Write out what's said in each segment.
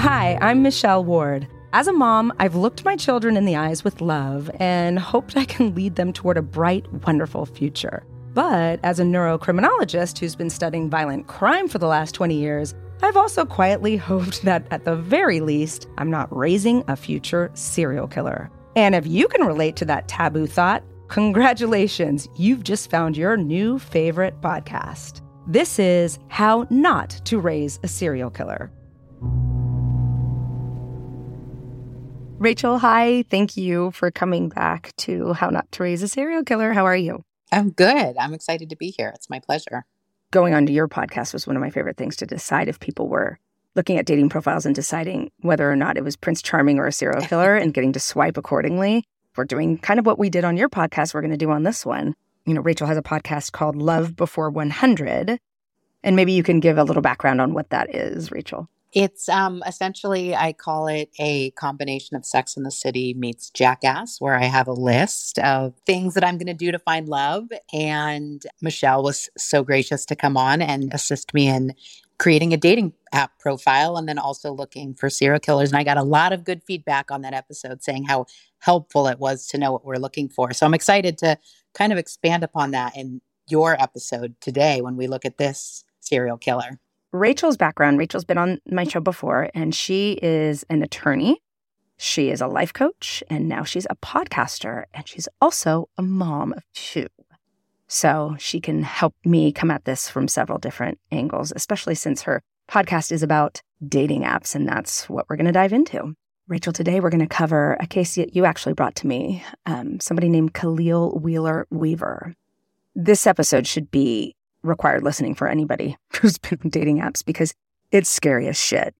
Hi, I'm Michelle Ward. As a mom, I've looked my children in the eyes with love and hoped I can lead them toward a bright, wonderful future. But as a neurocriminologist who's been studying violent crime for the last 20 years, I've also quietly hoped that at the very least, I'm not raising a future serial killer. And if you can relate to that taboo thought, congratulations, you've just found your new favorite podcast. This is How Not to Raise a Serial Killer. Rachel, hi. Thank you for coming back to How Not to Raise a Serial Killer. How are you? I'm good. I'm excited to be here. It's my pleasure. Going onto your podcast was one of my favorite things to decide if people were looking at dating profiles and deciding whether or not it was Prince Charming or a serial killer and getting to swipe accordingly. We're doing kind of what we did on your podcast, we're going to do on this one. You know, Rachel has a podcast called Love Before 100. And maybe you can give a little background on what that is, Rachel. It's um, essentially, I call it a combination of Sex in the City meets Jackass, where I have a list of things that I'm going to do to find love. And Michelle was so gracious to come on and assist me in creating a dating app profile and then also looking for serial killers. And I got a lot of good feedback on that episode saying how helpful it was to know what we're looking for. So I'm excited to kind of expand upon that in your episode today when we look at this serial killer. Rachel's background Rachel's been on my show before, and she is an attorney. She is a life coach, and now she's a podcaster, and she's also a mom of two. So she can help me come at this from several different angles, especially since her podcast is about dating apps, and that's what we're going to dive into. Rachel, today we're going to cover a case that you actually brought to me um, somebody named Khalil Wheeler Weaver. This episode should be required listening for anybody who's been on dating apps because it's scary as shit.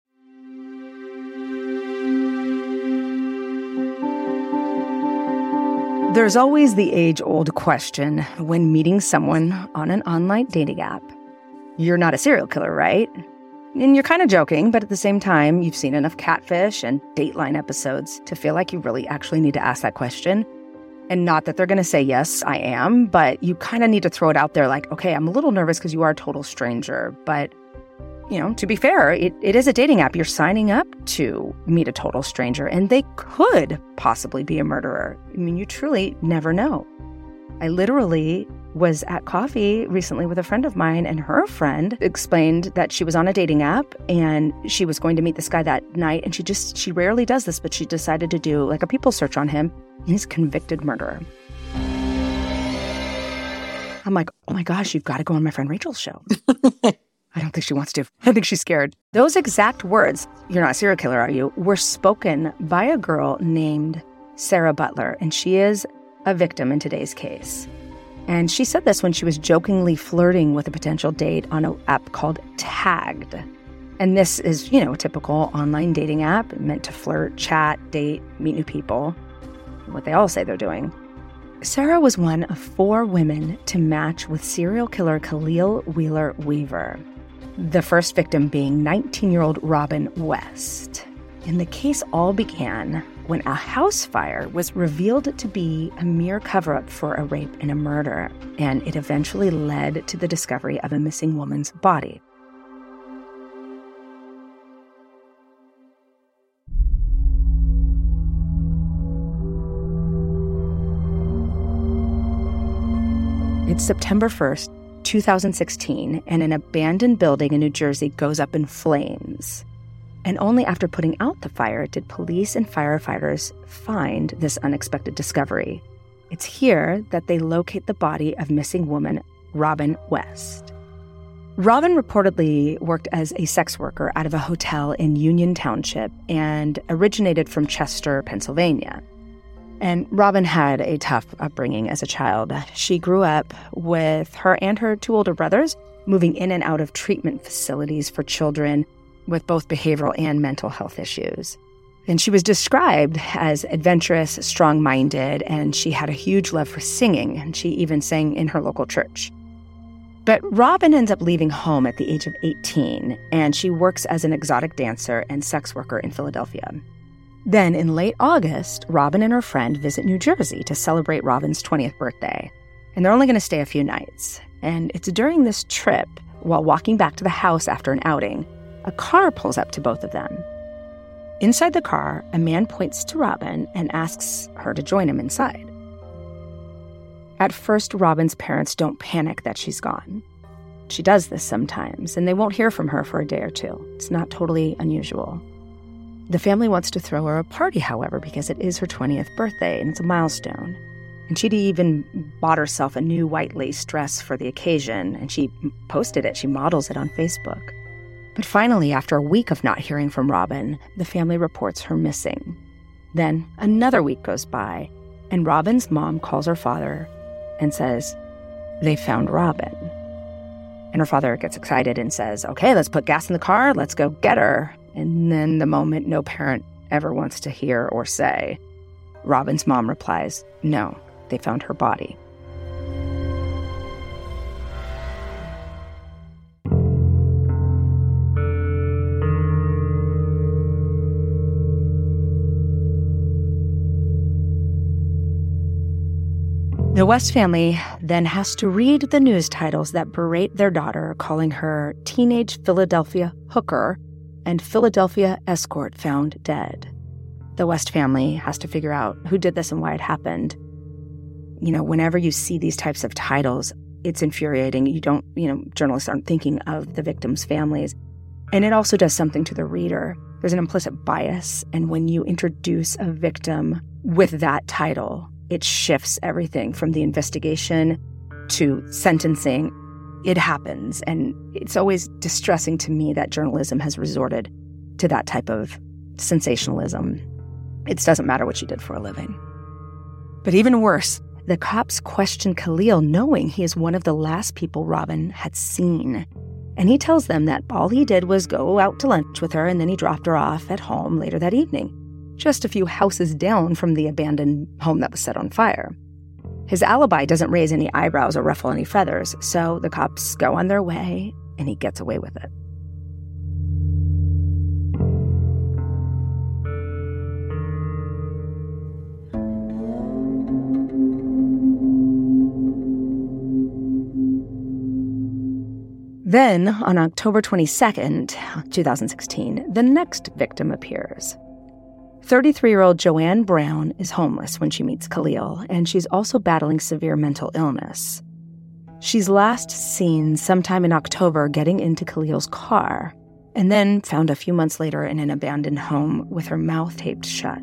There's always the age old question when meeting someone on an online dating app. You're not a serial killer, right? And you're kind of joking, but at the same time, you've seen enough catfish and Dateline episodes to feel like you really actually need to ask that question. And not that they're going to say, yes, I am, but you kind of need to throw it out there like, okay, I'm a little nervous because you are a total stranger. But, you know, to be fair, it, it is a dating app. You're signing up to meet a total stranger, and they could possibly be a murderer. I mean, you truly never know. I literally was at coffee recently with a friend of mine, and her friend explained that she was on a dating app and she was going to meet this guy that night. And she just, she rarely does this, but she decided to do like a people search on him. He's convicted murderer. I'm like, oh my gosh, you've got to go on my friend Rachel's show. I don't think she wants to. I think she's scared. Those exact words, you're not a serial killer, are you, were spoken by a girl named Sarah Butler, and she is a victim in today's case. And she said this when she was jokingly flirting with a potential date on an app called Tagged. And this is, you know, a typical online dating app meant to flirt, chat, date, meet new people what they all say they're doing. Sarah was one of four women to match with serial killer Khalil Wheeler Weaver, the first victim being 19 year old Robin West. And the case all began when a house fire was revealed to be a mere cover up for a rape and a murder, and it eventually led to the discovery of a missing woman's body. It's September 1st, 2016, and an abandoned building in New Jersey goes up in flames. And only after putting out the fire did police and firefighters find this unexpected discovery. It's here that they locate the body of missing woman Robin West. Robin reportedly worked as a sex worker out of a hotel in Union Township and originated from Chester, Pennsylvania. And Robin had a tough upbringing as a child. She grew up with her and her two older brothers moving in and out of treatment facilities for children with both behavioral and mental health issues. And she was described as adventurous, strong minded, and she had a huge love for singing, and she even sang in her local church. But Robin ends up leaving home at the age of 18, and she works as an exotic dancer and sex worker in Philadelphia. Then, in late August, Robin and her friend visit New Jersey to celebrate Robin's 20th birthday. And they're only going to stay a few nights. And it's during this trip, while walking back to the house after an outing, a car pulls up to both of them. Inside the car, a man points to Robin and asks her to join him inside. At first, Robin's parents don't panic that she's gone. She does this sometimes, and they won't hear from her for a day or two. It's not totally unusual. The family wants to throw her a party, however, because it is her 20th birthday and it's a milestone. And she'd even bought herself a new white lace dress for the occasion, and she posted it. She models it on Facebook. But finally, after a week of not hearing from Robin, the family reports her missing. Then another week goes by, and Robin's mom calls her father and says, They found Robin. And her father gets excited and says, Okay, let's put gas in the car, let's go get her. And then the moment no parent ever wants to hear or say, Robin's mom replies, No, they found her body. The West family then has to read the news titles that berate their daughter, calling her teenage Philadelphia hooker and Philadelphia escort found dead. The West family has to figure out who did this and why it happened. You know, whenever you see these types of titles, it's infuriating. You don't, you know, journalists aren't thinking of the victims' families. And it also does something to the reader. There's an implicit bias. And when you introduce a victim with that title, it shifts everything from the investigation to sentencing. It happens. And it's always distressing to me that journalism has resorted to that type of sensationalism. It doesn't matter what you did for a living. But even worse, the cops question Khalil knowing he is one of the last people Robin had seen. And he tells them that all he did was go out to lunch with her and then he dropped her off at home later that evening just a few houses down from the abandoned home that was set on fire. His alibi doesn't raise any eyebrows or ruffle any feathers, so the cops go on their way and he gets away with it. Then, on October 22nd, 2016, the next victim appears. 33 year old Joanne Brown is homeless when she meets Khalil, and she's also battling severe mental illness. She's last seen sometime in October getting into Khalil's car, and then found a few months later in an abandoned home with her mouth taped shut.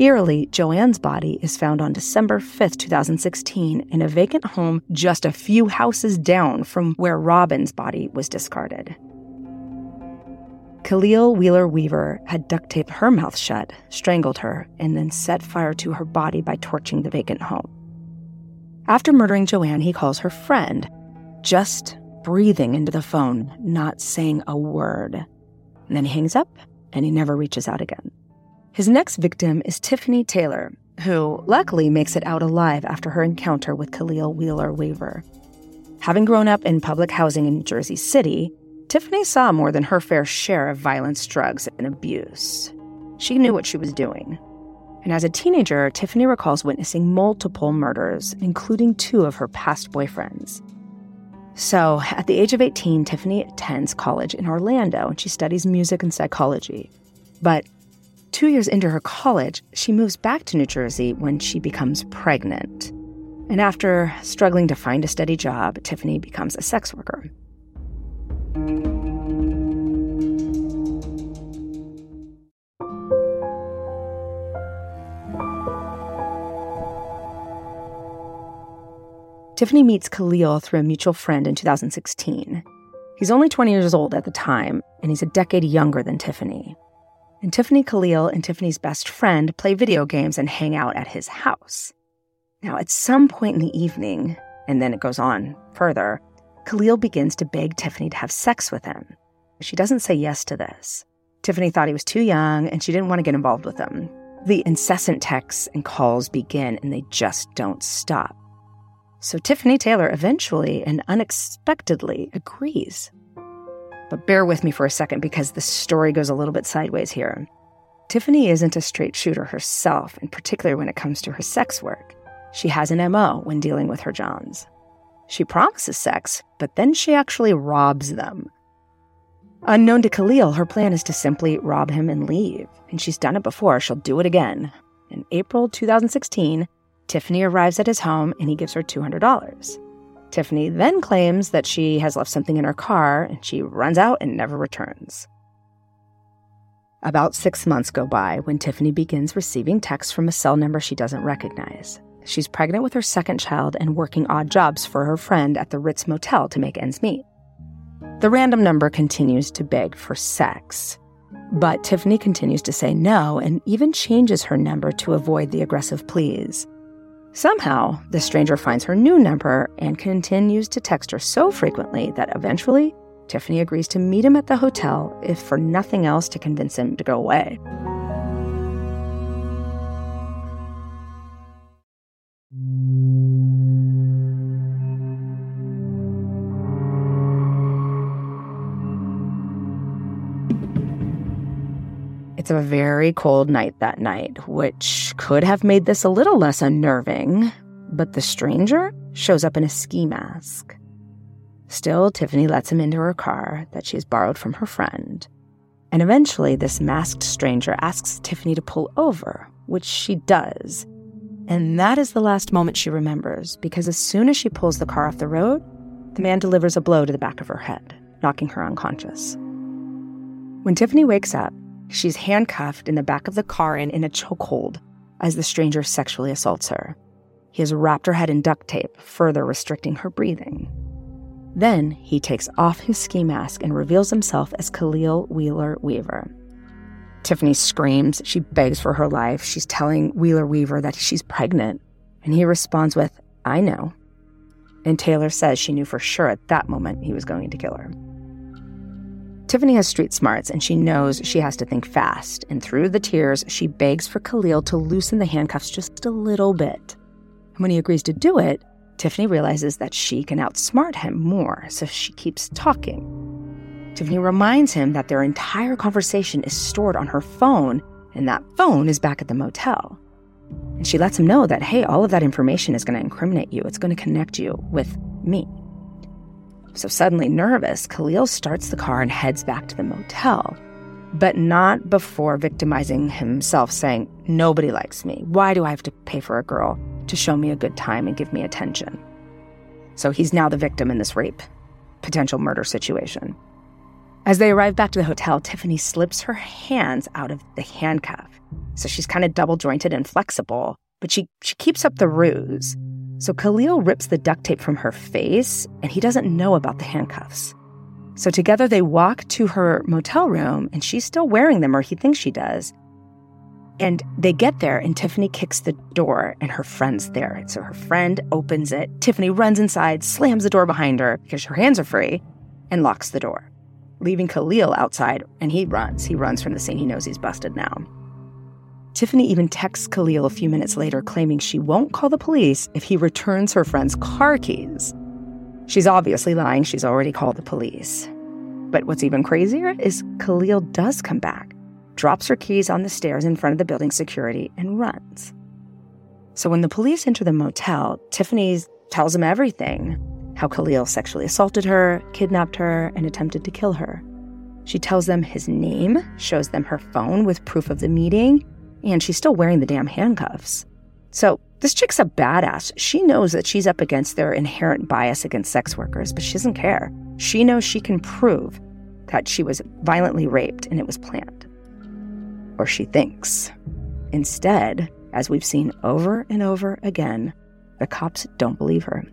Eerily, Joanne's body is found on December 5th, 2016, in a vacant home just a few houses down from where Robin's body was discarded. Khalil Wheeler Weaver had duct taped her mouth shut, strangled her, and then set fire to her body by torching the vacant home. After murdering Joanne, he calls her friend, just breathing into the phone, not saying a word. And then he hangs up and he never reaches out again. His next victim is Tiffany Taylor, who luckily makes it out alive after her encounter with Khalil Wheeler Weaver. Having grown up in public housing in New Jersey City, Tiffany saw more than her fair share of violence, drugs, and abuse. She knew what she was doing. And as a teenager, Tiffany recalls witnessing multiple murders, including two of her past boyfriends. So, at the age of 18, Tiffany attends college in Orlando and she studies music and psychology. But two years into her college, she moves back to New Jersey when she becomes pregnant. And after struggling to find a steady job, Tiffany becomes a sex worker. Tiffany meets Khalil through a mutual friend in 2016. He's only 20 years old at the time, and he's a decade younger than Tiffany. and Tiffany Khalil and Tiffany's best friend play video games and hang out at his house. Now, at some point in the evening, and then it goes on further, Khalil begins to beg Tiffany to have sex with him. She doesn't say yes to this. Tiffany thought he was too young and she didn't want to get involved with him. The incessant texts and calls begin and they just don't stop. So Tiffany Taylor eventually and unexpectedly agrees. But bear with me for a second because the story goes a little bit sideways here. Tiffany isn't a straight shooter herself, in particular when it comes to her sex work. She has an MO when dealing with her Johns. She promises sex, but then she actually robs them. Unknown to Khalil, her plan is to simply rob him and leave. And she's done it before, she'll do it again. In April 2016, Tiffany arrives at his home and he gives her $200. Tiffany then claims that she has left something in her car and she runs out and never returns. About six months go by when Tiffany begins receiving texts from a cell number she doesn't recognize. She's pregnant with her second child and working odd jobs for her friend at the Ritz Motel to make ends meet. The random number continues to beg for sex, but Tiffany continues to say no and even changes her number to avoid the aggressive pleas. Somehow, the stranger finds her new number and continues to text her so frequently that eventually, Tiffany agrees to meet him at the hotel, if for nothing else to convince him to go away. It's a very cold night that night, which could have made this a little less unnerving, but the stranger shows up in a ski mask. Still, Tiffany lets him into her car that she has borrowed from her friend. And eventually, this masked stranger asks Tiffany to pull over, which she does. And that is the last moment she remembers, because as soon as she pulls the car off the road, the man delivers a blow to the back of her head, knocking her unconscious. When Tiffany wakes up, She's handcuffed in the back of the car and in a chokehold as the stranger sexually assaults her. He has wrapped her head in duct tape, further restricting her breathing. Then he takes off his ski mask and reveals himself as Khalil Wheeler Weaver. Tiffany screams. She begs for her life. She's telling Wheeler Weaver that she's pregnant. And he responds with, I know. And Taylor says she knew for sure at that moment he was going to kill her. Tiffany has street smarts and she knows she has to think fast. And through the tears, she begs for Khalil to loosen the handcuffs just a little bit. And when he agrees to do it, Tiffany realizes that she can outsmart him more, so she keeps talking. Tiffany reminds him that their entire conversation is stored on her phone, and that phone is back at the motel. And she lets him know that, hey, all of that information is going to incriminate you, it's going to connect you with me. So suddenly nervous, Khalil starts the car and heads back to the motel, but not before victimizing himself, saying, Nobody likes me. Why do I have to pay for a girl to show me a good time and give me attention? So he's now the victim in this rape, potential murder situation. As they arrive back to the hotel, Tiffany slips her hands out of the handcuff. So she's kind of double jointed and flexible, but she, she keeps up the ruse. So Khalil rips the duct tape from her face, and he doesn't know about the handcuffs. So together they walk to her motel room, and she's still wearing them, or he thinks she does. And they get there, and Tiffany kicks the door, and her friend's there. So her friend opens it. Tiffany runs inside, slams the door behind her because her hands are free, and locks the door, leaving Khalil outside. And he runs. He runs from the scene. He knows he's busted now. Tiffany even texts Khalil a few minutes later, claiming she won't call the police if he returns her friend's car keys. She's obviously lying, she's already called the police. But what's even crazier is Khalil does come back, drops her keys on the stairs in front of the building security, and runs. So when the police enter the motel, Tiffany tells them everything how Khalil sexually assaulted her, kidnapped her, and attempted to kill her. She tells them his name, shows them her phone with proof of the meeting, and she's still wearing the damn handcuffs. So, this chick's a badass. She knows that she's up against their inherent bias against sex workers, but she doesn't care. She knows she can prove that she was violently raped and it was planned. Or she thinks. Instead, as we've seen over and over again, the cops don't believe her.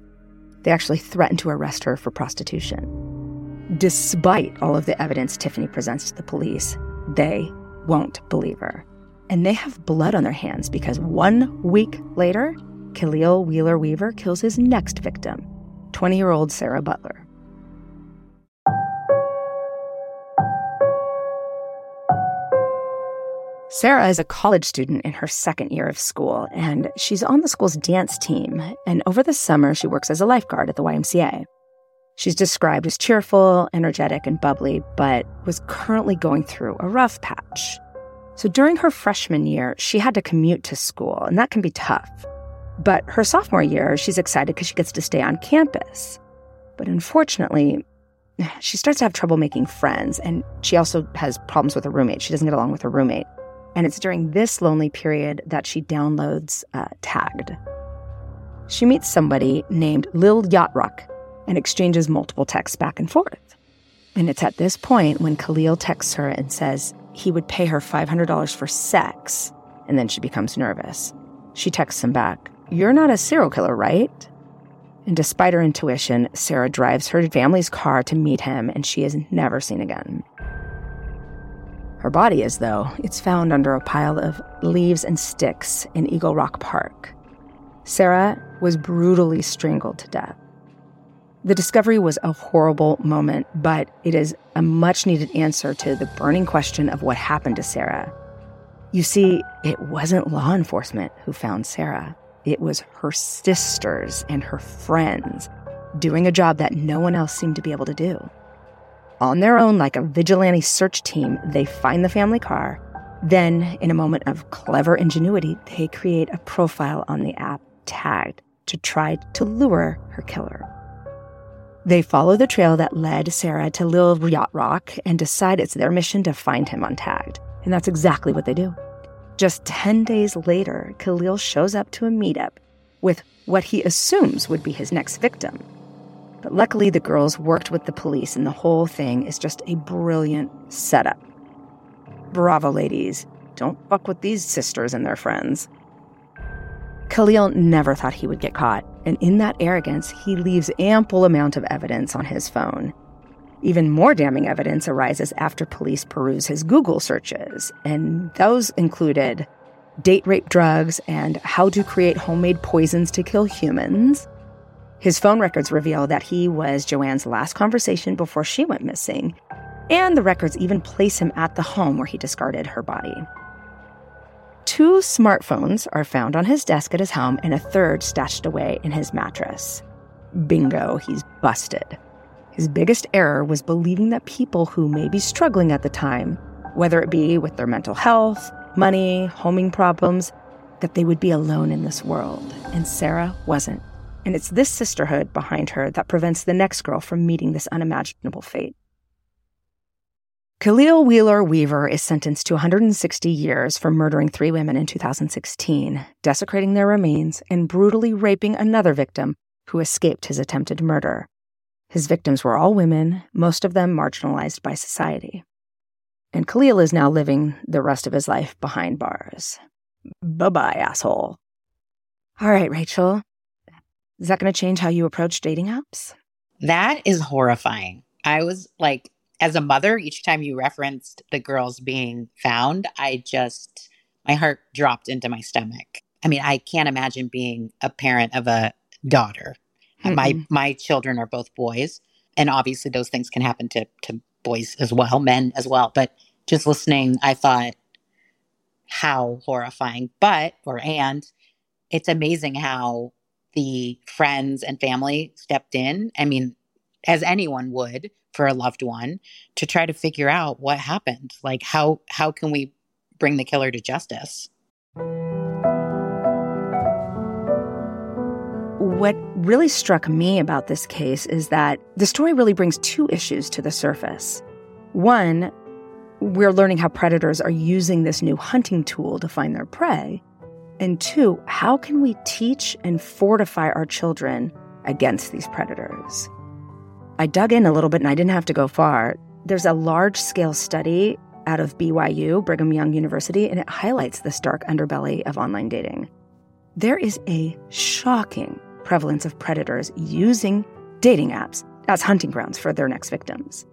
They actually threaten to arrest her for prostitution. Despite all of the evidence Tiffany presents to the police, they won't believe her. And they have blood on their hands because one week later, Khalil Wheeler Weaver kills his next victim, 20 year old Sarah Butler. Sarah is a college student in her second year of school, and she's on the school's dance team. And over the summer, she works as a lifeguard at the YMCA. She's described as cheerful, energetic, and bubbly, but was currently going through a rough patch. So during her freshman year, she had to commute to school, and that can be tough. But her sophomore year, she's excited because she gets to stay on campus. But unfortunately, she starts to have trouble making friends, and she also has problems with her roommate. She doesn't get along with her roommate. And it's during this lonely period that she downloads uh, Tagged. She meets somebody named Lil Yacht and exchanges multiple texts back and forth. And it's at this point when Khalil texts her and says he would pay her $500 for sex, and then she becomes nervous. She texts him back, You're not a serial killer, right? And despite her intuition, Sarah drives her family's car to meet him, and she is never seen again. Her body is, though. It's found under a pile of leaves and sticks in Eagle Rock Park. Sarah was brutally strangled to death. The discovery was a horrible moment, but it is a much needed answer to the burning question of what happened to Sarah. You see, it wasn't law enforcement who found Sarah, it was her sisters and her friends doing a job that no one else seemed to be able to do. On their own, like a vigilante search team, they find the family car. Then, in a moment of clever ingenuity, they create a profile on the app tagged to try to lure her killer. They follow the trail that led Sarah to Lil Yacht Rock and decide it's their mission to find him on Tagged. And that's exactly what they do. Just 10 days later, Khalil shows up to a meetup with what he assumes would be his next victim. But luckily, the girls worked with the police, and the whole thing is just a brilliant setup. Bravo, ladies. Don't fuck with these sisters and their friends. Khalil never thought he would get caught, and in that arrogance, he leaves ample amount of evidence on his phone. Even more damning evidence arises after police peruse his Google searches, and those included date rape drugs and how to create homemade poisons to kill humans, his phone records reveal that he was Joanne's last conversation before she went missing, and the records even place him at the home where he discarded her body. Two smartphones are found on his desk at his home, and a third stashed away in his mattress. Bingo, he's busted. His biggest error was believing that people who may be struggling at the time, whether it be with their mental health, money, homing problems, that they would be alone in this world. And Sarah wasn't. And it's this sisterhood behind her that prevents the next girl from meeting this unimaginable fate. Khalil Wheeler Weaver is sentenced to 160 years for murdering three women in 2016, desecrating their remains, and brutally raping another victim who escaped his attempted murder. His victims were all women, most of them marginalized by society. And Khalil is now living the rest of his life behind bars. Bye bye, asshole. All right, Rachel, is that going to change how you approach dating apps? That is horrifying. I was like, as a mother, each time you referenced the girls being found, I just, my heart dropped into my stomach. I mean, I can't imagine being a parent of a daughter. Mm-mm. My my children are both boys, and obviously those things can happen to to boys as well, men as well. But just listening, I thought how horrifying. But or and it's amazing how the friends and family stepped in. I mean, as anyone would for a loved one to try to figure out what happened. Like how how can we bring the killer to justice? What really struck me about this case is that the story really brings two issues to the surface. One, we're learning how predators are using this new hunting tool to find their prey. And two, how can we teach and fortify our children against these predators? I dug in a little bit and I didn't have to go far. There's a large scale study out of BYU, Brigham Young University, and it highlights this dark underbelly of online dating. There is a shocking prevalence of predators using dating apps as hunting grounds for their next victims.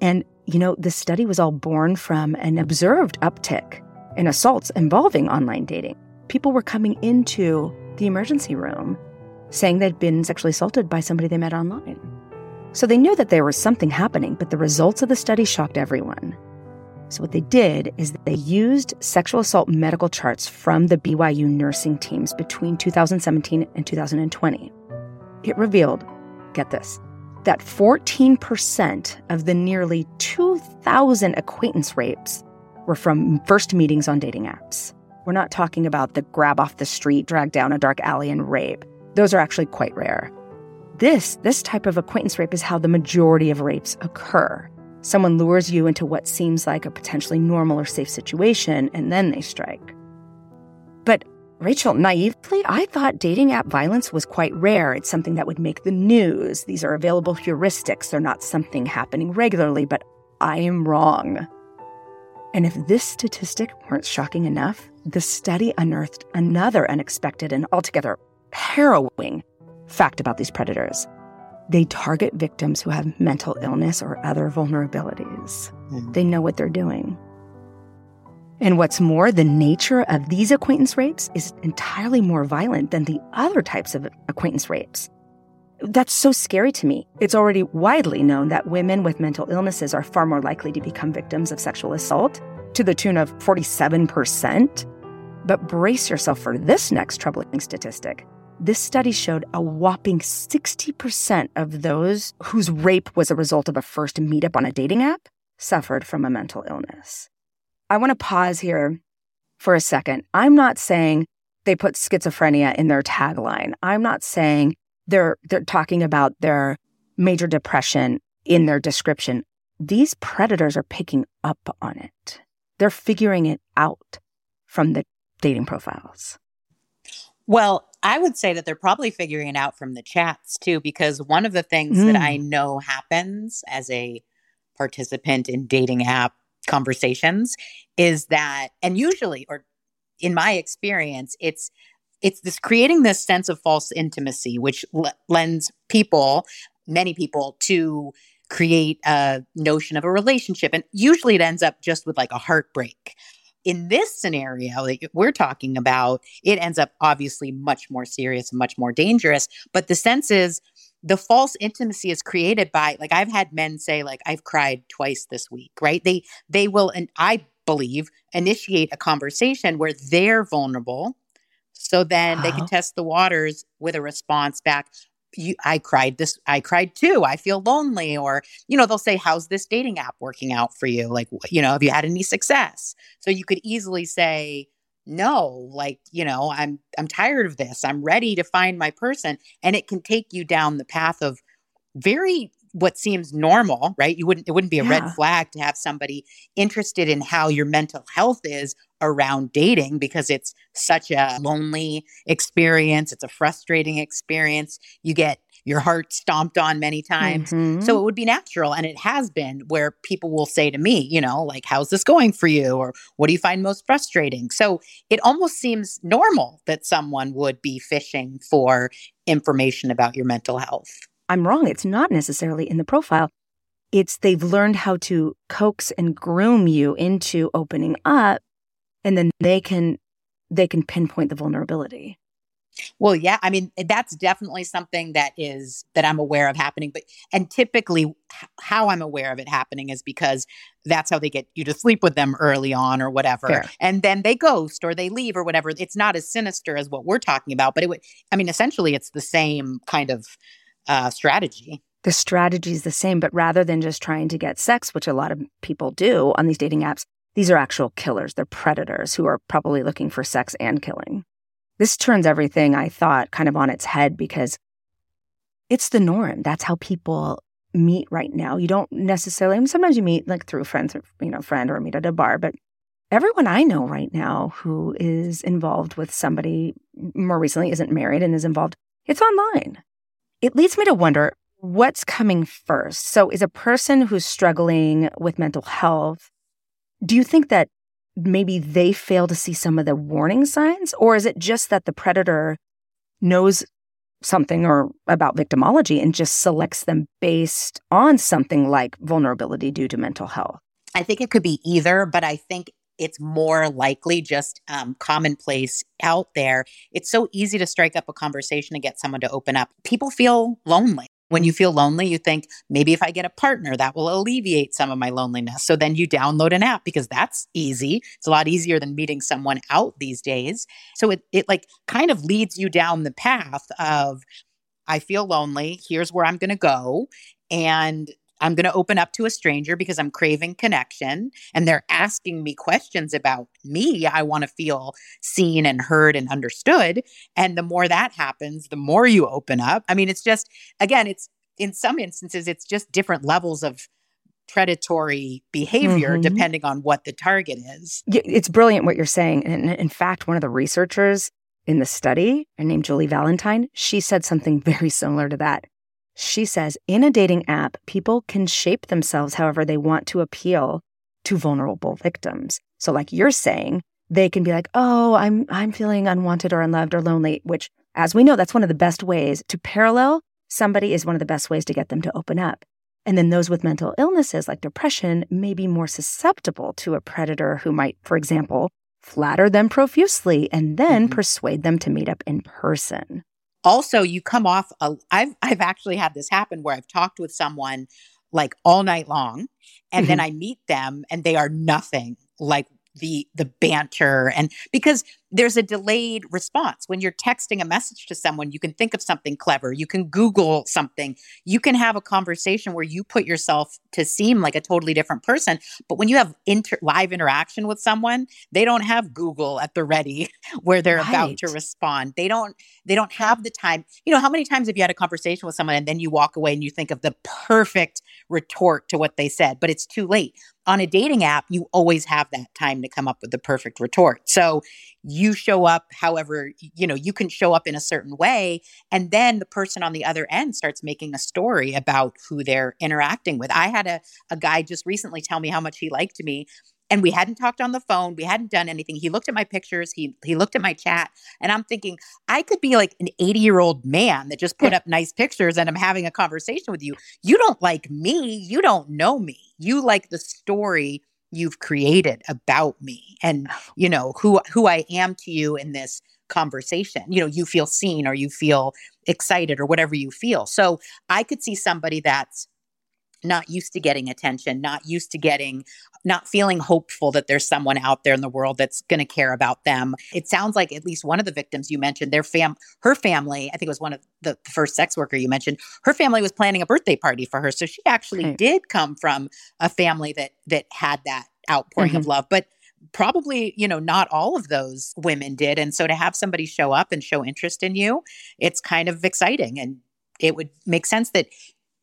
And you know, this study was all born from an observed uptick in assaults involving online dating. People were coming into the emergency room saying they'd been sexually assaulted by somebody they met online. So they knew that there was something happening, but the results of the study shocked everyone. So, what they did is they used sexual assault medical charts from the BYU nursing teams between 2017 and 2020. It revealed, get this, that 14% of the nearly 2,000 acquaintance rapes were from first meetings on dating apps. We're not talking about the grab off the street, drag down a dark alley, and rape. Those are actually quite rare. This, this type of acquaintance rape is how the majority of rapes occur. Someone lures you into what seems like a potentially normal or safe situation, and then they strike. But Rachel, naively, I thought dating app violence was quite rare. It's something that would make the news. These are available heuristics. They're not something happening regularly, but I am wrong. And if this statistic weren't shocking enough, the study unearthed another unexpected and altogether harrowing fact about these predators. They target victims who have mental illness or other vulnerabilities. Mm-hmm. They know what they're doing. And what's more, the nature of these acquaintance rapes is entirely more violent than the other types of acquaintance rapes. That's so scary to me. It's already widely known that women with mental illnesses are far more likely to become victims of sexual assault, to the tune of 47%. But brace yourself for this next troubling statistic. This study showed a whopping 60% of those whose rape was a result of a first meetup on a dating app suffered from a mental illness. I want to pause here for a second. I'm not saying they put schizophrenia in their tagline. I'm not saying they're they're talking about their major depression in their description. These predators are picking up on it. They're figuring it out from the dating profiles. Well, I would say that they're probably figuring it out from the chats too, because one of the things mm. that I mm. know happens as a participant in dating app conversations is that and usually or in my experience it's it's this creating this sense of false intimacy which l- lends people many people to create a notion of a relationship and usually it ends up just with like a heartbreak in this scenario that we're talking about it ends up obviously much more serious and much more dangerous but the sense is the false intimacy is created by like I've had men say like I've cried twice this week, right? They they will and I believe initiate a conversation where they're vulnerable so then they can test the waters with a response back you, I cried this, I cried too. I feel lonely. Or, you know, they'll say, How's this dating app working out for you? Like, you know, have you had any success? So you could easily say, no like you know i'm i'm tired of this i'm ready to find my person and it can take you down the path of very what seems normal right you wouldn't it wouldn't be a yeah. red flag to have somebody interested in how your mental health is around dating because it's such a lonely experience it's a frustrating experience you get your heart stomped on many times. Mm-hmm. So it would be natural. And it has been where people will say to me, you know, like, how's this going for you? Or what do you find most frustrating? So it almost seems normal that someone would be fishing for information about your mental health. I'm wrong. It's not necessarily in the profile. It's they've learned how to coax and groom you into opening up and then they can they can pinpoint the vulnerability. Well, yeah, I mean that's definitely something that is that I'm aware of happening, but and typically how I'm aware of it happening is because that's how they get you to sleep with them early on or whatever. Fair. And then they ghost or they leave or whatever. It's not as sinister as what we're talking about, but it would I mean essentially it's the same kind of uh, strategy. The strategy is the same, but rather than just trying to get sex, which a lot of people do on these dating apps, these are actual killers. They're predators who are probably looking for sex and killing. This turns everything I thought kind of on its head because it's the norm. That's how people meet right now. You don't necessarily, I mean, sometimes you meet like through friends, or, you know, friend or meet at a bar, but everyone I know right now who is involved with somebody more recently isn't married and is involved, it's online. It leads me to wonder what's coming first. So, is a person who's struggling with mental health, do you think that maybe they fail to see some of the warning signs? Or is it just that the predator knows something or about victimology and just selects them based on something like vulnerability due to mental health? I think it could be either, but I think it's more likely just um, commonplace out there. It's so easy to strike up a conversation and get someone to open up. People feel lonely. When you feel lonely, you think maybe if I get a partner, that will alleviate some of my loneliness. So then you download an app because that's easy. It's a lot easier than meeting someone out these days. So it, it like kind of leads you down the path of, I feel lonely. Here's where I'm going to go. And I'm going to open up to a stranger because I'm craving connection and they're asking me questions about me. I want to feel seen and heard and understood. And the more that happens, the more you open up. I mean, it's just, again, it's in some instances, it's just different levels of predatory behavior mm-hmm. depending on what the target is. It's brilliant what you're saying. And in fact, one of the researchers in the study, named Julie Valentine, she said something very similar to that. She says in a dating app, people can shape themselves however they want to appeal to vulnerable victims. So, like you're saying, they can be like, "Oh, I'm I'm feeling unwanted or unloved or lonely," which, as we know, that's one of the best ways to parallel somebody is one of the best ways to get them to open up. And then those with mental illnesses like depression may be more susceptible to a predator who might, for example, flatter them profusely and then mm-hmm. persuade them to meet up in person also you come off a, I've I've actually had this happen where I've talked with someone like all night long and mm-hmm. then I meet them and they are nothing like the the banter and because there's a delayed response. When you're texting a message to someone you can think of something clever. You can google something. You can have a conversation where you put yourself to seem like a totally different person but when you have inter- live interaction with someone they don't have google at the ready where they're right. about to respond. They don't they don't have the time. You know how many times have you had a conversation with someone and then you walk away and you think of the perfect retort to what they said but it's too late on a dating app, you always have that time to come up with the perfect retort. So you show up however, you know, you can show up in a certain way. And then the person on the other end starts making a story about who they're interacting with. I had a, a guy just recently tell me how much he liked me and we hadn't talked on the phone we hadn't done anything he looked at my pictures he he looked at my chat and i'm thinking i could be like an 80 year old man that just put up nice pictures and i'm having a conversation with you. You don't like me you don't know me. You like the story you've created about me and you know who who i am to you in this conversation. You know you feel seen or you feel excited or whatever you feel. So i could see somebody that's not used to getting attention, not used to getting, not feeling hopeful that there's someone out there in the world that's going to care about them. It sounds like at least one of the victims you mentioned, their fam, her family, I think it was one of the first sex worker you mentioned, her family was planning a birthday party for her. So she actually right. did come from a family that that had that outpouring mm-hmm. of love, but probably you know not all of those women did and so to have somebody show up and show interest in you it's kind of exciting and it would make sense that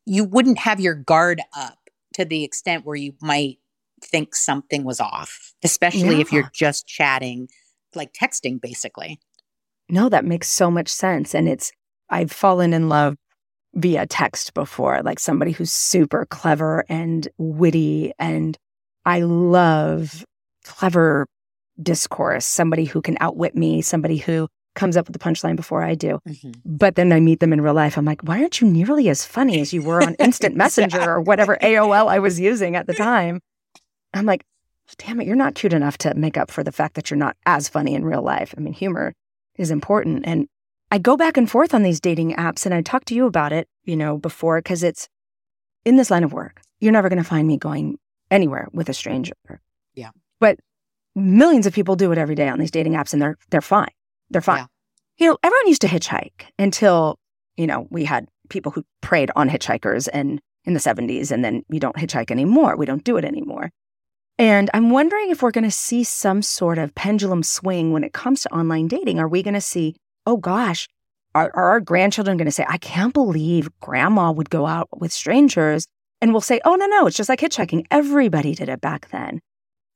you wouldn't have your guard up to the extent where you might think something was off, especially yeah. if you're just chatting, like texting basically. No, that makes so much sense. And it's, I've fallen in love via text before, like somebody who's super clever and witty. And I love clever discourse, somebody who can outwit me, somebody who comes up with the punchline before I do. Mm-hmm. But then I meet them in real life. I'm like, why aren't you nearly as funny as you were on Instant Messenger or whatever AOL I was using at the time? I'm like, damn it, you're not cute enough to make up for the fact that you're not as funny in real life. I mean, humor is important. And I go back and forth on these dating apps and I talk to you about it, you know, before, because it's in this line of work. You're never going to find me going anywhere with a stranger. Yeah. But millions of people do it every day on these dating apps and they're they're fine. They're fine. Yeah. You know, everyone used to hitchhike until, you know, we had people who preyed on hitchhikers and in the 70s and then you don't hitchhike anymore. We don't do it anymore. And I'm wondering if we're going to see some sort of pendulum swing when it comes to online dating. Are we going to see, oh gosh, are, are our grandchildren going to say, I can't believe grandma would go out with strangers? And we'll say, oh, no, no, it's just like hitchhiking. Everybody did it back then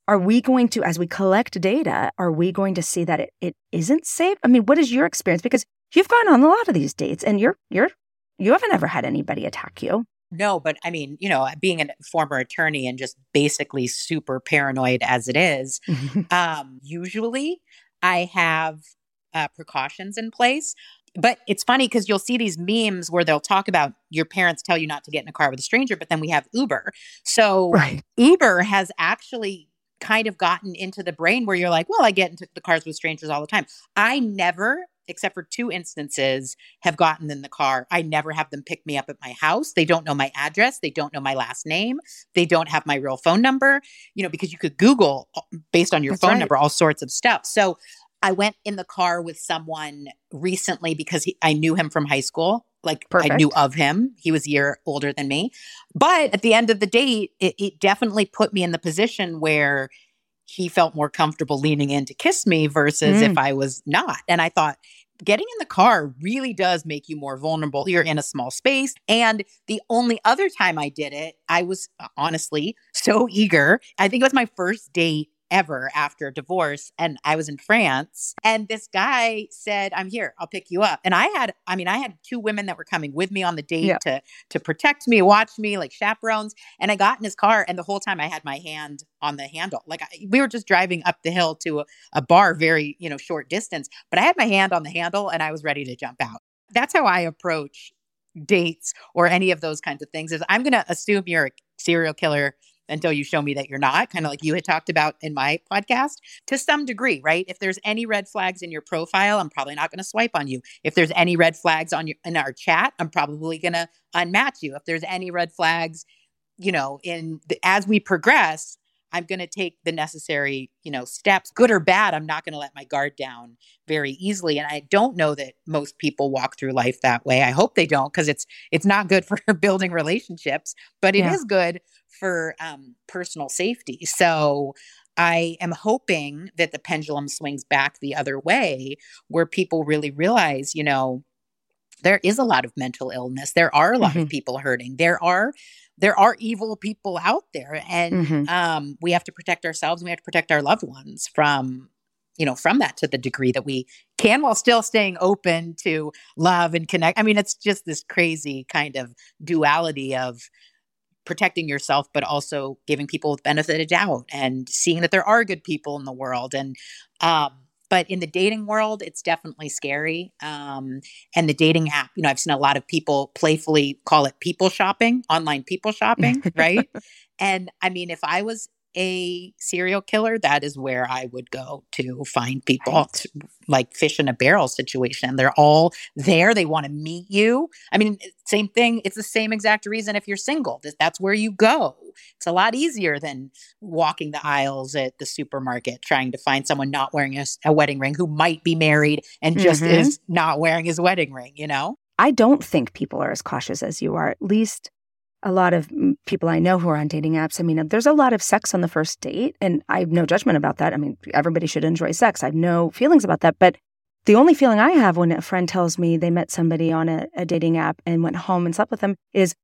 are we going to, as we collect data, are we going to see that it, it isn't safe? I mean, what is your experience? Because you've gone on a lot of these dates and you're, you're, you haven't ever had anybody attack you. No, but I mean, you know, being a former attorney and just basically super paranoid as it is, um, usually I have uh, precautions in place But it's funny because you'll see these memes where they'll talk about your parents tell you not to get in a car with a stranger, but then we have Uber. So Right. Uber has actually kind of gotten into the brain where you're like, well, I get into the cars with strangers all the time. I never, except for two instances, have gotten in the car. I never have them pick me up at my house. They don't know my address. They don't know my last name. They don't have my real phone number, you know, because you could Google uh, based on your That's phone right. number all sorts of stuff. So I went in the car with someone recently because he, I knew him from high school. Like I knew of him. He was a year older than me. But at the end of the day, it, it definitely put me in the position where he felt more comfortable leaning in to kiss me versus Mm. if I was not. And I thought, getting in the car really does make you more vulnerable. You're in a small space. And the only other time I did it, I was honestly so eager. I think it was my first date ever after a divorce and I was in France and this guy said I'm here I'll pick you up. And I had I mean I had two women that were coming with me on the date Yeah. to to protect me watch me like chaperones and I got in his car and the whole time I had my hand on the handle. Like I, we were just driving up the hill to a, a bar very you know short distance but I had my hand on the handle and I was ready to jump out. That's how I approach dates or any of those kinds of things is I'm going to assume you're a serial killer until you show me that you're not, kind of like you had talked about in my podcast, to some degree, right? If there's any red flags in your profile, I'm probably not going to swipe on you. If there's any red flags on your in our chat, I'm probably going to unmatch you. If there's any red flags, you know, in the, as we progress, I'm going to take the necessary, you know, steps, good or bad. I'm not going to let my guard down very easily. And I don't know that most people walk through life that way. I hope they don't because it's it's not good for building relationships, but it is Yeah. good for um, personal safety. So I am hoping that the pendulum swings back the other way, where people really realize, you know, there is a lot of mental illness. There are a lot of Mhm. people hurting. There are there are evil people out there, and Mhm. um, we have to protect ourselves. and We have to protect our loved ones from you know from that to the degree that we can while still staying open to love and connect i mean it's just this crazy kind of duality of protecting yourself but also giving people the benefit of doubt and seeing that there are good people in the world and um but in the dating world it's definitely scary um and the dating app you know i've seen a lot of people playfully call it people shopping online people shopping right? And i mean if i was a serial killer that is where i would go to find people Right. t- like fish in a barrel situation they're all there they want to meet you i mean same thing it's the same exact reason if you're single that- that's where you go it's a lot easier than walking the aisles at the supermarket trying to find someone not wearing a wedding ring who might be married and just Mhm. is not wearing his wedding ring you know I don't think people are as cautious as you are. At least a lot of mm, people I know who are on dating apps. I mean, there's a lot of sex on the first date, and I have no judgment about that. I mean, everybody should enjoy sex. I have no feelings about that. But the only feeling I have when a friend tells me they met somebody on a, a dating app and went home and slept with them is,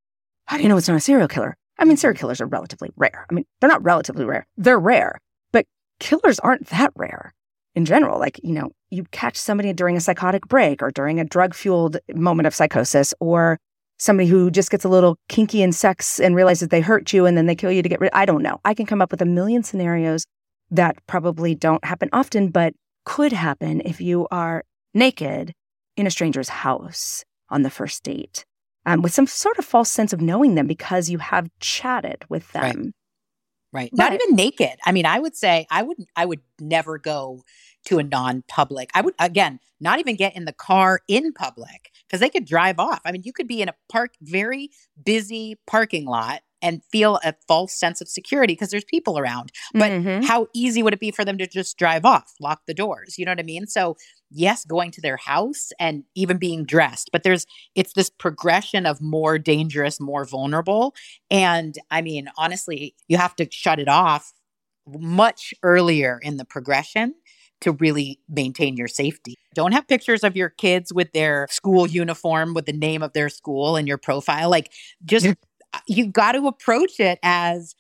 how do you know it's not a serial killer? I mean, serial killers are relatively rare. I mean, they're not relatively rare, they're rare, but killers aren't that rare in general. Like, you know, you catch somebody during a psychotic break or during a drug fueled moment of psychosis or somebody who just gets a little kinky in sex and realizes they hurt you and then they kill you to get rid. I don't know. I can come up with a million scenarios that probably don't happen often, but could happen if you are naked in a stranger's house on the first date um, with some sort of false sense of knowing them because you have chatted with them. Right. right not even naked i mean i would say i would i would never go to a non-public i would again not even get in the car in public because they could drive off i mean you could be in a park very busy parking lot and feel a false sense of security because there's people around But Mhm. how easy would it be for them to just drive off, lock the doors? You know what I mean? So, yes, going to their house and even being dressed, but there's it's this progression of more dangerous, more vulnerable. And I mean, honestly, you have to shut it off much earlier in the progression to really maintain your safety. Don't have pictures of your kids with their school uniform with the name of their school in your profile. Like just Yeah. you got to approach it as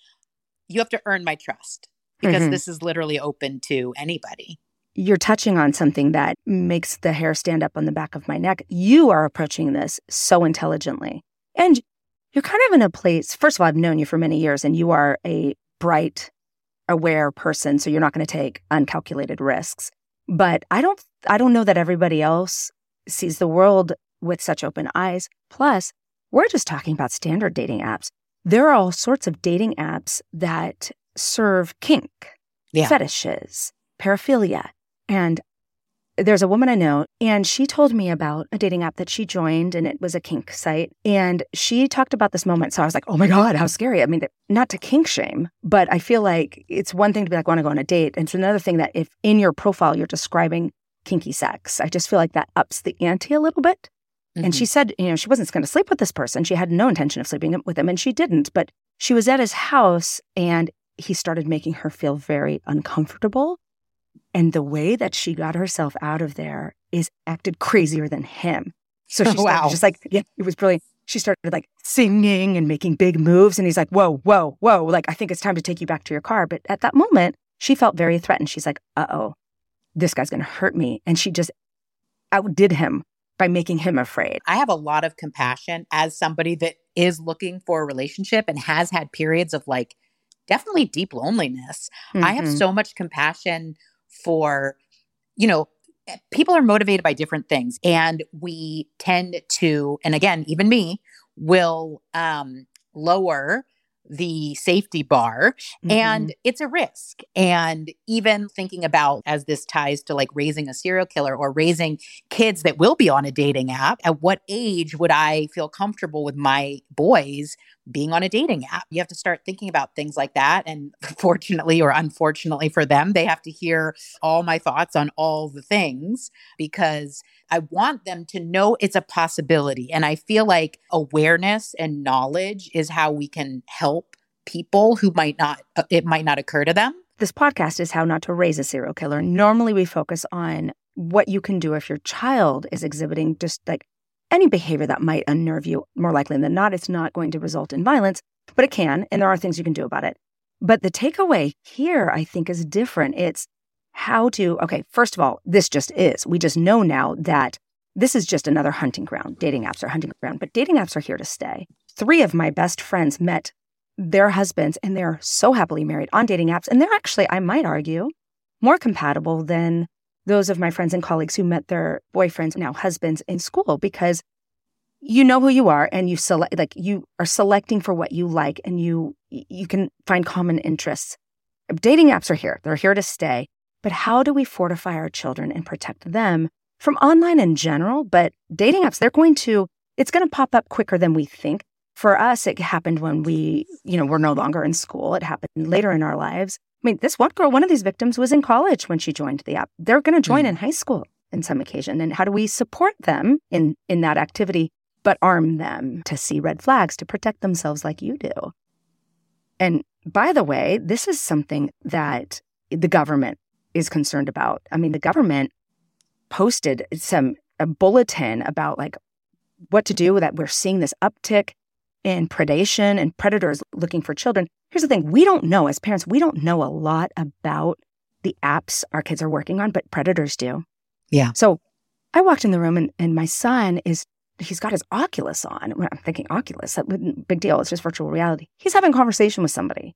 you have to earn my trust because Mhm. this is literally open to anybody. you're touching on something that makes the hair stand up on the back of my neck. You are approaching this so intelligently. And you're kind of in a place, first of all, I've known you for many years and you are a bright, aware person, so you're not going to take uncalculated risks. But I don't I don't know that everybody else sees the world with such open eyes. Plus, we're just talking about standard dating apps. There are all sorts of dating apps that serve kink, Yeah. fetishes, paraphilia. And there's a woman I know, and she told me about a dating app that she joined, and it was a kink site. And she talked about this moment. So I was like, oh my God, how scary. I mean, not to kink shame, but I feel like it's one thing to be like, want to go on a date. And it's another thing that if in your profile you're describing kinky sex, I just feel like that ups the ante a little bit. And Mhm. she said, you know, she wasn't going to sleep with this person. She had no intention of sleeping with him, and she didn't. But she was at his house, and he started making her feel very uncomfortable. And the way that she got herself out of there is acted crazier than him. So she started Wow. just like, yeah, it was brilliant. She started like singing and making big moves. And he's like, whoa, whoa, whoa. Like, I think it's time to take you back to your car. But at that moment, she felt very threatened. She's like, uh oh, this guy's going to hurt me. And she just outdid him by making him afraid. I have a lot of compassion as somebody that is looking for a relationship and has had periods of like definitely deep loneliness. I have Mhm. so much compassion for, you know, people are motivated by different things. And we tend to, and again, even me, will um, lower the safety bar Mhm. and it's a risk and even thinking about as this ties to like raising a serial killer or raising kids that will be on a dating app at what age would i feel comfortable with my boys being on a dating app you have to start thinking about things like that and fortunately or unfortunately for them they have to hear all my thoughts on all the things because I want them to know it's a possibility. And I feel like awareness and knowledge is how we can help people who might not, uh, it might not occur to them. This podcast is how not to raise a serial killer. Normally, we focus on what you can do if your child is exhibiting just like any behavior that might unnerve you. More likely than not, it's not going to result in violence, but it can. And there are things you can do about it. But the takeaway here, I think, is different. It's how to, okay, first of all, this just is. We just know now that this is just another hunting ground. Dating apps are hunting ground, but dating apps are here to stay. Three of my best friends met their husbands and they're so happily married on dating apps. And they're actually, I might argue, more compatible than those of my friends and colleagues who met their boyfriends, now husbands, in school because you know who you are and you select like you are selecting for what you like and you you can find common interests. Dating apps are here. They're here to stay. But how do we fortify our children and protect them from online in general? But dating apps, they're going to, it's going to pop up quicker than we think. For us, it happened when we, you know, were no longer in school. It happened later in our lives. I mean, this one girl, one of these victims was in college when she joined the app. They're going to join Mm. in high school in some occasion. And how do we support them in in that activity, but arm them to see red flags to protect themselves like you do? And by the way, this is something that the government is concerned about. I mean, the government posted some a bulletin about like what to do that we're seeing this uptick in predation and predators looking for children. Here's the thing, we don't know as parents, we don't know a lot about the apps our kids are working on, but predators do. Yeah. So I walked in the room and, and my son is he's got his Oculus on. I'm thinking Oculus, that wouldn't big deal. It's just virtual reality. He's having a conversation with somebody.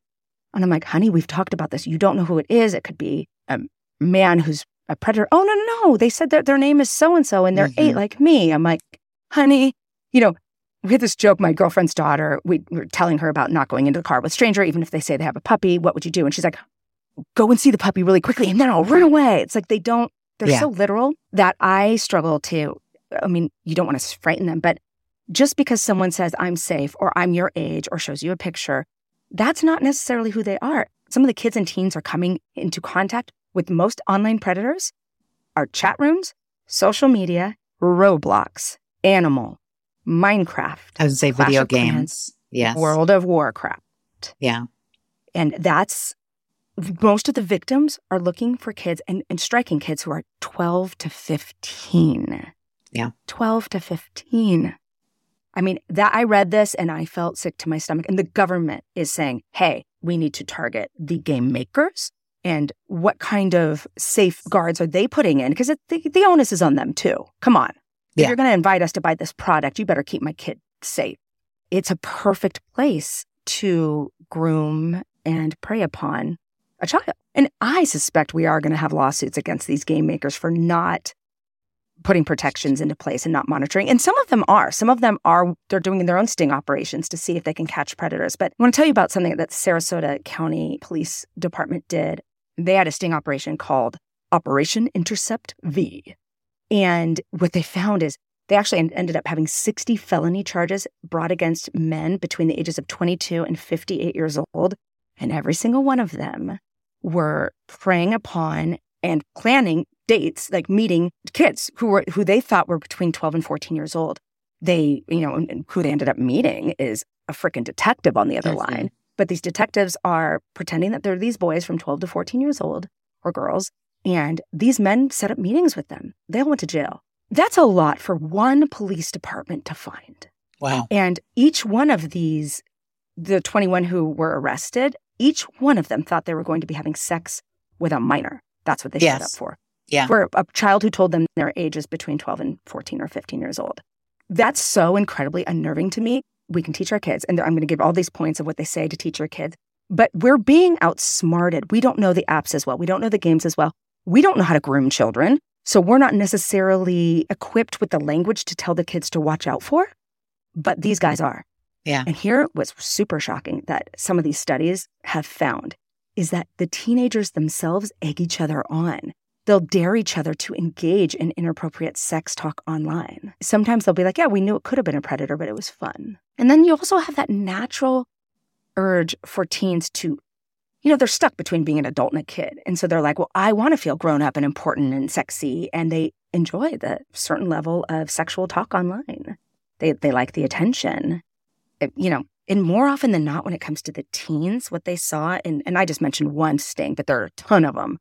And I'm like, honey, we've talked about this. You don't know who it is. It could be a man who's a predator. Oh, no, no, no. They said that their name is so and so and they're Mhm. eight like me. I'm like, honey, you know, we had this joke. My girlfriend's daughter, we were telling her about not going into the car with a stranger, even if they say they have a puppy. What would you do? And she's like, go and see the puppy really quickly and then I'll run away. It's like they don't, they're Yeah. so literal that I struggle to. I mean, you don't want to frighten them, but just because someone says I'm safe or I'm your age or shows you a picture, that's not necessarily who they are. Some of the kids and teens are coming into contact with most online predators are chat rooms, social media, Roblox, Animal, Minecraft, I would say Clash video games. Yes. World of Warcraft. Yeah. And that's most of the victims are looking for kids and, and striking kids who are 12 to 15. Yeah. 12 to 15. I mean, that I read this and I felt sick to my stomach. And the government is saying, hey, we need to target the game makers and what kind of safeguards are they putting in? Because the, the onus is on them too. Come on. If you're going to invite us to buy this product, you better keep my kid safe. It's a perfect place to groom and prey upon a child. And I suspect we are going to have lawsuits against these game makers for not putting protections into place and not monitoring. And some of them are. Some of them are, they're doing their own sting operations to see if they can catch predators. But I want to tell you about something that Sarasota County Police Department did. They had a sting operation called Operation Intercept V. And what they found is they actually ended up having 60 felony charges brought against men between the ages of 22 and 58 years old. And every single one of them were preying upon and planning dates, like meeting kids who were who they thought were between 12 and 14 years old. They, you know, who they ended up meeting is a freaking detective on the other line. But these detectives are pretending that they're these boys from 12 to 14 years old or girls. And these men set up meetings with them. They all went to jail. That's a lot for one police department to find. Wow. And each one of these, the 21 who were arrested, each one of them thought they were going to be having sex with a minor. That's what they yes. showed up for. Yeah. For a child who told them their age is between 12 and 14 or 15 years old. That's so incredibly unnerving to me. We can teach our kids, and I'm going to give all these points of what they say to teach our kids, but we're being outsmarted. We don't know the apps as well. We don't know the games as well. We don't know how to groom children. So we're not necessarily equipped with the language to tell the kids to watch out for, but these guys are. Yeah. And here was super shocking that some of these studies have found is that the teenagers themselves egg each other on. They'll dare each other to engage in inappropriate sex talk online. Sometimes they'll be like, Yeah, we knew it could have been a predator, but it was fun. And then you also have that natural urge for teens to, you know, they're stuck between being an adult and a kid. And so they're like, Well, I want to feel grown up and important and sexy. And they enjoy the certain level of sexual talk online. They, they like the attention. It, you know, and more often than not, when it comes to the teens, what they saw, and, and I just mentioned one sting, but there are a ton of them,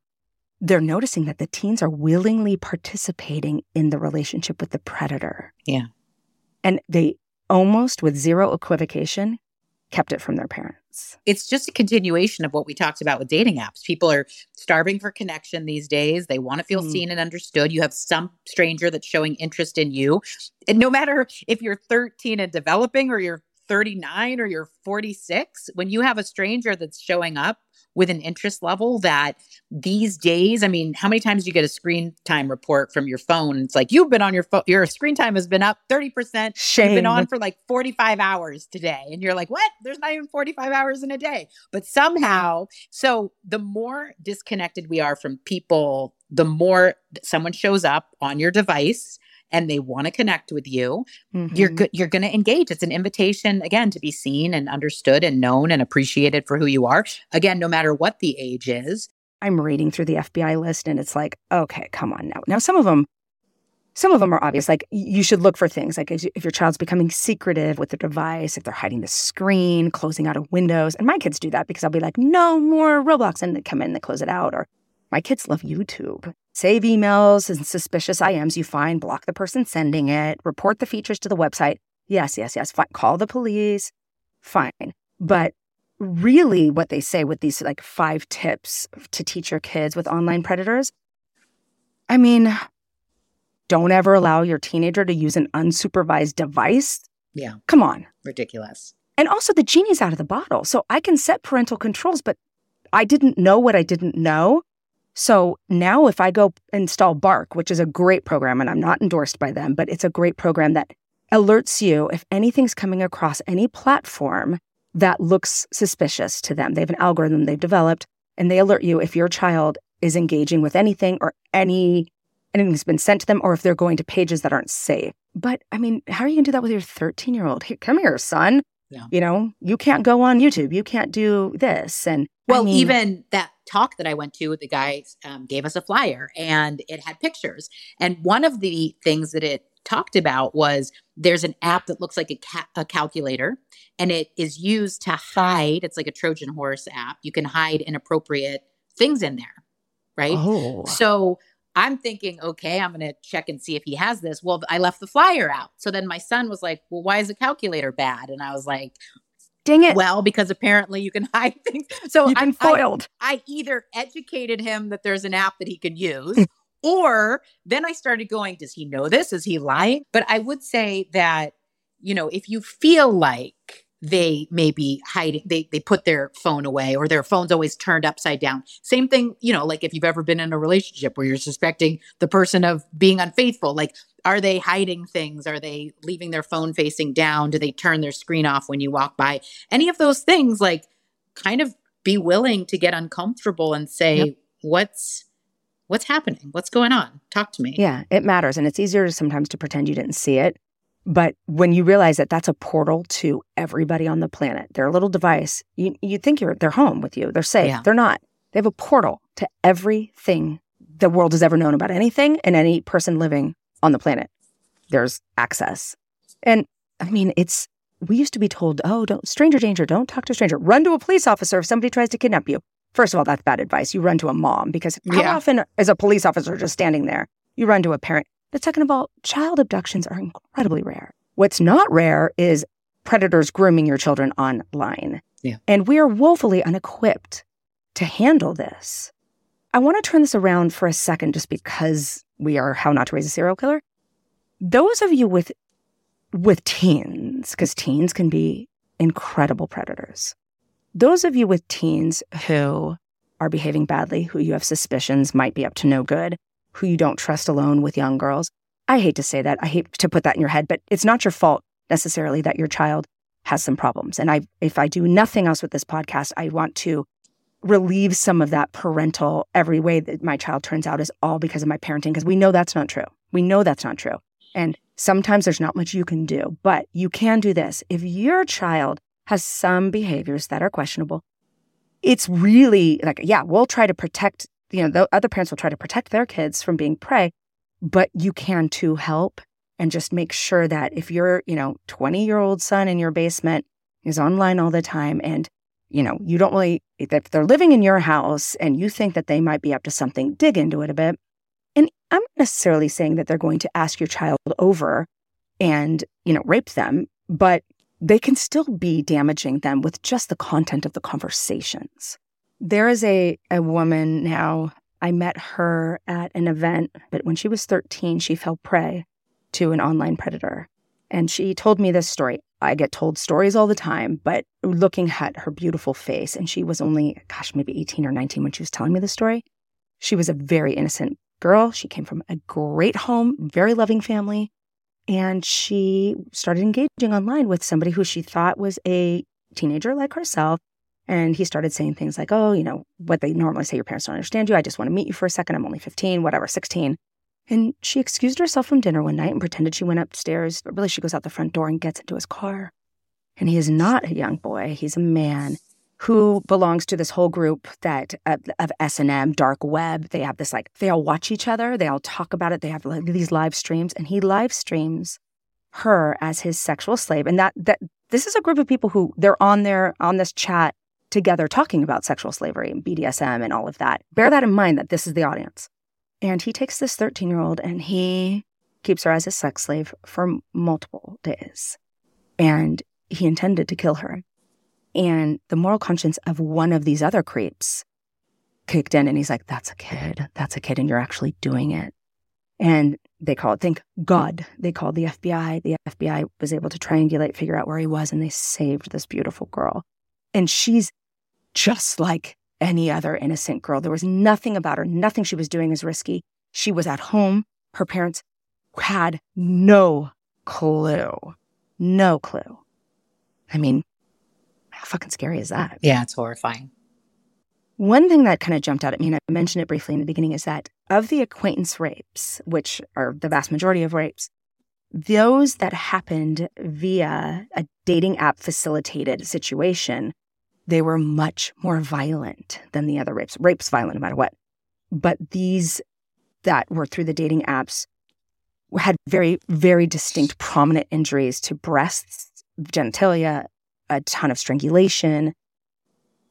they're noticing that the teens are willingly participating in the relationship with the predator. Yeah. And they almost, with zero equivocation, kept it from their parents. It's just a continuation of what we talked about with dating apps. People are starving for connection these days. They want to feel mm. seen and understood. You have some stranger that's showing interest in you. And no matter if you're 13 and developing or you're 39 or you're 46, when you have a stranger that's showing up with an interest level that these days, I mean, how many times do you get a screen time report from your phone? It's like you've been on your phone, your screen time has been up 30%. Shame. You've been on for like 45 hours today. And you're like, what? There's not even 45 hours in a day. But somehow, so the more disconnected we are from people, the more someone shows up on your device and they want to connect with you, mm-hmm. you're go- you're going to engage. It's an invitation again to be seen and understood and known and appreciated for who you are. Again, no matter what the age is. I'm reading through the FBI list and it's like, okay, come on now. Now some of them some of them are obvious. Like you should look for things like if your child's becoming secretive with the device, if they're hiding the screen, closing out of windows. And my kids do that because I'll be like, no more Roblox, and they come in, and they close it out. Or my kids love YouTube. Save emails and suspicious IMs you find, block the person sending it, report the features to the website. Yes, yes, yes. Fine. Call the police. Fine. But really, what they say with these like five tips to teach your kids with online predators, I mean, don't ever allow your teenager to use an unsupervised device. Yeah. Come on. Ridiculous. And also, the genie's out of the bottle. So I can set parental controls, but I didn't know what I didn't know. So now if I go install Bark, which is a great program, and I'm not endorsed by them, but it's a great program that alerts you if anything's coming across any platform that looks suspicious to them. They have an algorithm they've developed and they alert you if your child is engaging with anything or any anything's been sent to them or if they're going to pages that aren't safe. But I mean, how are you going to do that with your 13 year old? Come here, son. Yeah. You know, you can't go on YouTube. You can't do this. And well, I mean, even that talk that I went to, the guy um, gave us a flyer and it had pictures. And one of the things that it talked about was there's an app that looks like a, ca- a calculator and it is used to hide. It's like a Trojan horse app. You can hide inappropriate things in there, right? Oh. So I'm thinking, okay, I'm going to check and see if he has this. Well, I left the flyer out. So then my son was like, well, why is the calculator bad? And I was like, Dang it. Well, because apparently you can hide things. So You've been I, foiled. I, I either educated him that there's an app that he can use, or then I started going, does he know this? Is he lying? But I would say that, you know, if you feel like they may be hiding they they put their phone away or their phone's always turned upside down. Same thing you know like if you've ever been in a relationship where you're suspecting the person of being unfaithful like are they hiding things? Are they leaving their phone facing down? Do they turn their screen off when you walk by? Any of those things like kind of be willing to get uncomfortable and say yep. what's what's happening? What's going on? Talk to me. Yeah it matters and it's easier sometimes to pretend you didn't see it but when you realize that that's a portal to everybody on the planet, their little device, you you think you're they're home with you, they're safe. Yeah. They're not. They have a portal to everything the world has ever known about anything and any person living on the planet. There's access. And I mean, it's we used to be told, "Oh, don't stranger danger, don't talk to a stranger. Run to a police officer if somebody tries to kidnap you." First of all, that's bad advice. You run to a mom because how yeah. often is a police officer just standing there? You run to a parent. But second of all, child abductions are incredibly rare. What's not rare is predators grooming your children online. Yeah. And we are woefully unequipped to handle this. I want to turn this around for a second just because we are how not to raise a serial killer. Those of you with with teens, because teens can be incredible predators. Those of you with teens who are behaving badly, who you have suspicions might be up to no good, who you don't trust alone with young girls. I hate to say that. I hate to put that in your head, but it's not your fault necessarily that your child has some problems. And I if I do nothing else with this podcast, I want to relieve some of that parental every way that my child turns out is all because of my parenting because we know that's not true. We know that's not true. And sometimes there's not much you can do, but you can do this. If your child has some behaviors that are questionable, it's really like, yeah, we'll try to protect you know, the other parents will try to protect their kids from being prey, but you can too help and just make sure that if your, you know, 20 year old son in your basement is online all the time and, you know, you don't really, if they're living in your house and you think that they might be up to something, dig into it a bit. And I'm not necessarily saying that they're going to ask your child over and, you know, rape them, but they can still be damaging them with just the content of the conversations. There is a, a woman now, I met her at an event, but when she was 13, she fell prey to an online predator. And she told me this story. I get told stories all the time, but looking at her beautiful face, and she was only, gosh, maybe 18 or 19 when she was telling me the story. She was a very innocent girl. She came from a great home, very loving family. And she started engaging online with somebody who she thought was a teenager like herself. And he started saying things like, oh, you know, what they normally say, your parents don't understand you. I just want to meet you for a second. I'm only 15, whatever, 16. And she excused herself from dinner one night and pretended she went upstairs. But really, she goes out the front door and gets into his car. And he is not a young boy. He's a man who belongs to this whole group that uh, of S&M, dark web. They have this like, they all watch each other. They all talk about it. They have like, these live streams. And he live streams her as his sexual slave. And that, that this is a group of people who they're on there on this chat together talking about sexual slavery and BDSM and all of that. Bear that in mind that this is the audience. And he takes this 13 year old and he keeps her as a sex slave for multiple days. And he intended to kill her. And the moral conscience of one of these other creeps kicked in and he's like, that's a kid. That's a kid. And you're actually doing it. And they call it, thank God, they called the FBI. The FBI was able to triangulate, figure out where he was, and they saved this beautiful girl. And she's just like any other innocent girl. There was nothing about her, nothing she was doing is risky. She was at home. Her parents had no clue. No clue. I mean, how fucking scary is that? Yeah, it's horrifying. One thing that kind of jumped out at me, and I mentioned it briefly in the beginning, is that of the acquaintance rapes, which are the vast majority of rapes, those that happened via a dating app facilitated situation they were much more violent than the other rapes. Rape's violent no matter what. But these that were through the dating apps had very, very distinct, prominent injuries to breasts, genitalia, a ton of strangulation.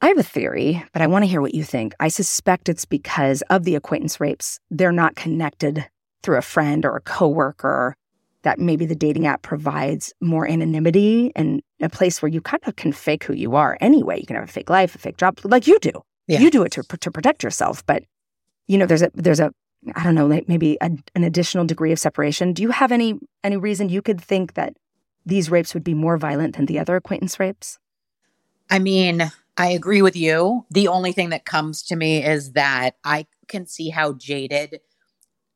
I have a theory, but I want to hear what you think. I suspect it's because of the acquaintance rapes, they're not connected through a friend or a coworker that maybe the dating app provides more anonymity and a place where you kind of can fake who you are anyway. You can have a fake life, a fake job, like you do. Yeah. You do it to to protect yourself, but you know, there's a there's a I don't know, like maybe a, an additional degree of separation. Do you have any any reason you could think that these rapes would be more violent than the other acquaintance rapes? I mean, I agree with you. The only thing that comes to me is that I can see how jaded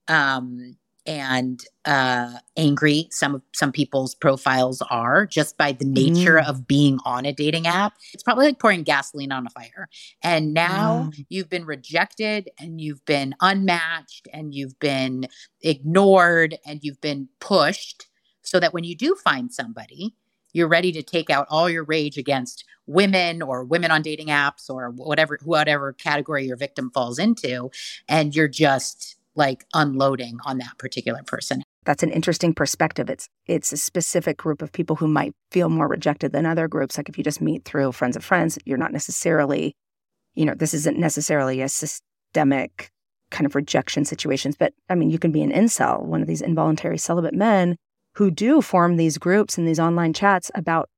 um, and uh, angry some of some people's profiles are just by the nature mm. of being on a dating app. It's probably like pouring gasoline on a fire. And now mm. you've been rejected and you've been unmatched and you've been ignored and you've been pushed so that when you do find somebody, you're ready to take out all your rage against women or women on dating apps or whatever whatever category your victim falls into and you're just like unloading on that particular person. That's an interesting perspective. It's it's a specific group of people who might feel more rejected than other groups. Like if you just meet through friends of friends, you're not necessarily, you know, this isn't necessarily a systemic kind of rejection situations. But I mean, you can be an incel, one of these involuntary celibate men who do form these groups and these online chats about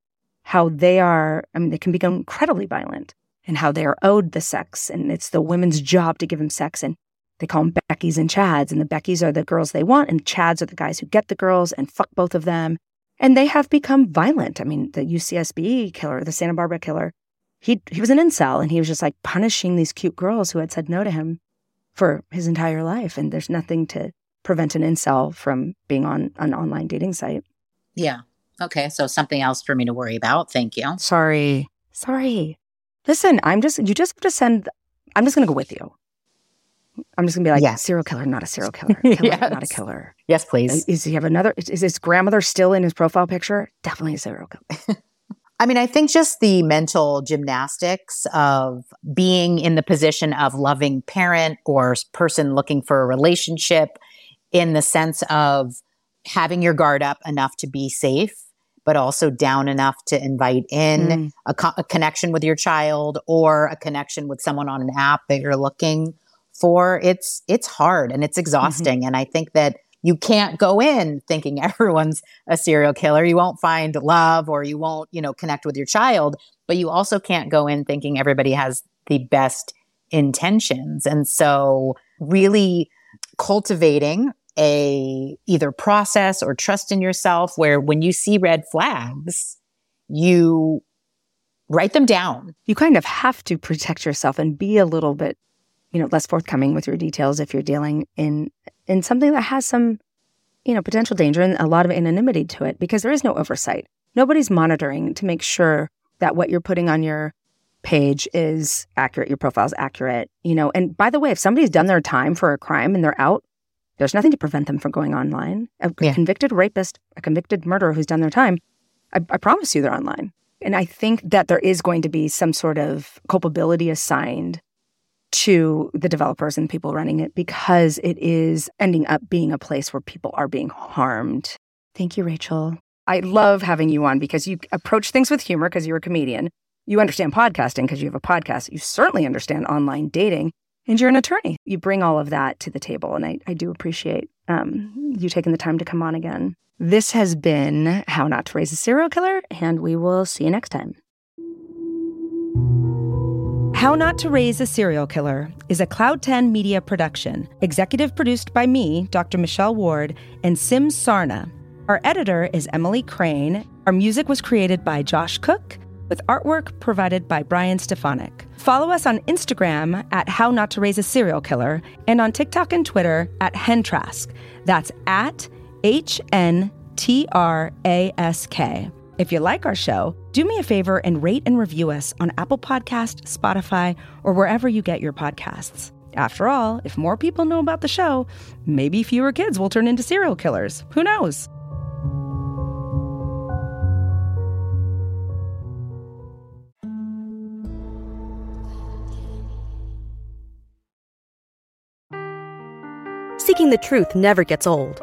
how they are, I mean, they can become incredibly violent and how they are owed the sex. And it's the women's job to give them sex. And they call them Beckies and Chads, and the Beckies are the girls they want, and Chads are the guys who get the girls and fuck both of them. And they have become violent. I mean, the UCSB killer, the Santa Barbara killer, he he was an incel, and he was just like punishing these cute girls who had said no to him for his entire life. And there's nothing to prevent an incel from being on an online dating site. Yeah. Okay. So something else for me to worry about. Thank you. Sorry. Sorry. Listen, I'm just, you just have to send, I'm just going to go with you. I'm just gonna be like, yes. serial killer, not a serial killer. Killer, yes. not a killer. Yes, please. Is he have another? Is, is his grandmother still in his profile picture? Definitely a serial killer. I mean, I think just the mental gymnastics of being in the position of loving parent or person looking for a relationship in the sense of having your guard up enough to be safe, but also down enough to invite in mm. a, co- a connection with your child or a connection with someone on an app that you're looking for it's it's hard and it's mm-hmm. exhausting mm-hmm. and i think that you can't go in thinking everyone's a serial killer you won't find love or you won't you know connect with your child but you also can't go in thinking everybody has the best intentions and so really cultivating a either process or trust in yourself where when you see red flags you write them down you kind of have to protect yourself and be a little bit you know, less forthcoming with your details if you're dealing in in something that has some, you know, potential danger and a lot of anonymity to it because there is no oversight. Nobody's monitoring to make sure that what you're putting on your page is accurate, your profile's accurate, you know. And by the way, if somebody's done their time for a crime and they're out, there's nothing to prevent them from going online. A yeah. convicted rapist, a convicted murderer who's done their time, I, I promise you they're online. And I think that there is going to be some sort of culpability assigned to the developers and people running it because it is ending up being a place where people are being harmed. Thank you, Rachel. I love having you on because you approach things with humor because you're a comedian. You understand podcasting because you have a podcast. You certainly understand online dating and you're an attorney. You bring all of that to the table. And I, I do appreciate um, you taking the time to come on again. This has been How Not to Raise a Serial Killer, and we will see you next time. How Not to Raise a Serial Killer is a Cloud 10 media production, executive produced by me, Dr. Michelle Ward, and Sim Sarna. Our editor is Emily Crane. Our music was created by Josh Cook, with artwork provided by Brian Stefanik. Follow us on Instagram at How Not to Raise a Serial Killer and on TikTok and Twitter at HNTRASK. That's at H N T R A S K. If you like our show, do me a favor and rate and review us on Apple Podcast, Spotify, or wherever you get your podcasts. After all, if more people know about the show, maybe fewer kids will turn into serial killers. Who knows? Seeking the truth never gets old.